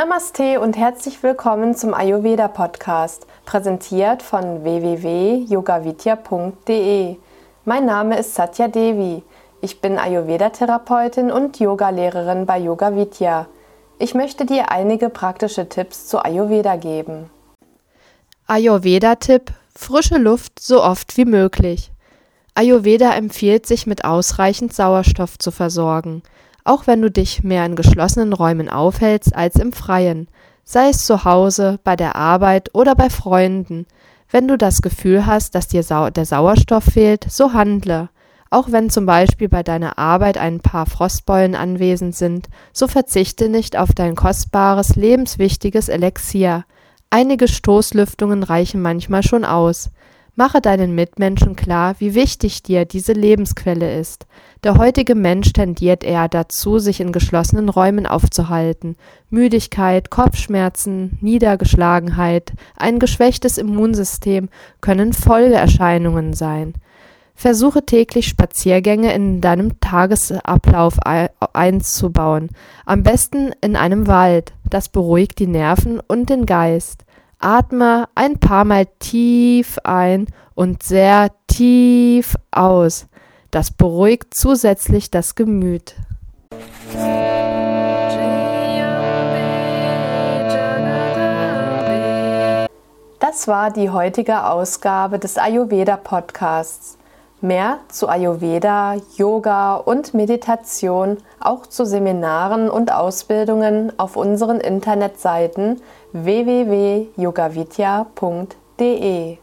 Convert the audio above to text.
Namaste und herzlich willkommen zum Ayurveda Podcast, präsentiert von www.yogavidya.de. Mein Name ist Satya Devi. Ich bin Ayurveda-Therapeutin und Yogalehrerin bei Yoga Vidya. Ich möchte dir einige praktische Tipps zu Ayurveda geben. Ayurveda-Tipp: Frische Luft so oft wie möglich. Ayurveda empfiehlt sich mit ausreichend Sauerstoff zu versorgen auch wenn du dich mehr in geschlossenen Räumen aufhältst als im Freien, sei es zu Hause, bei der Arbeit oder bei Freunden. Wenn du das Gefühl hast, dass dir der Sauerstoff fehlt, so handle. Auch wenn zum Beispiel bei deiner Arbeit ein paar Frostbeulen anwesend sind, so verzichte nicht auf dein kostbares, lebenswichtiges Elixier. Einige Stoßlüftungen reichen manchmal schon aus. Mache deinen Mitmenschen klar, wie wichtig dir diese Lebensquelle ist. Der heutige Mensch tendiert eher dazu, sich in geschlossenen Räumen aufzuhalten. Müdigkeit, Kopfschmerzen, Niedergeschlagenheit, ein geschwächtes Immunsystem können Folgeerscheinungen sein. Versuche täglich Spaziergänge in deinem Tagesablauf einzubauen, am besten in einem Wald. Das beruhigt die Nerven und den Geist. Atme ein paar Mal tief ein und sehr tief aus. Das beruhigt zusätzlich das Gemüt. Das war die heutige Ausgabe des Ayurveda Podcasts. Mehr zu Ayurveda, Yoga und Meditation, auch zu Seminaren und Ausbildungen auf unseren Internetseiten www.yogavidya.de.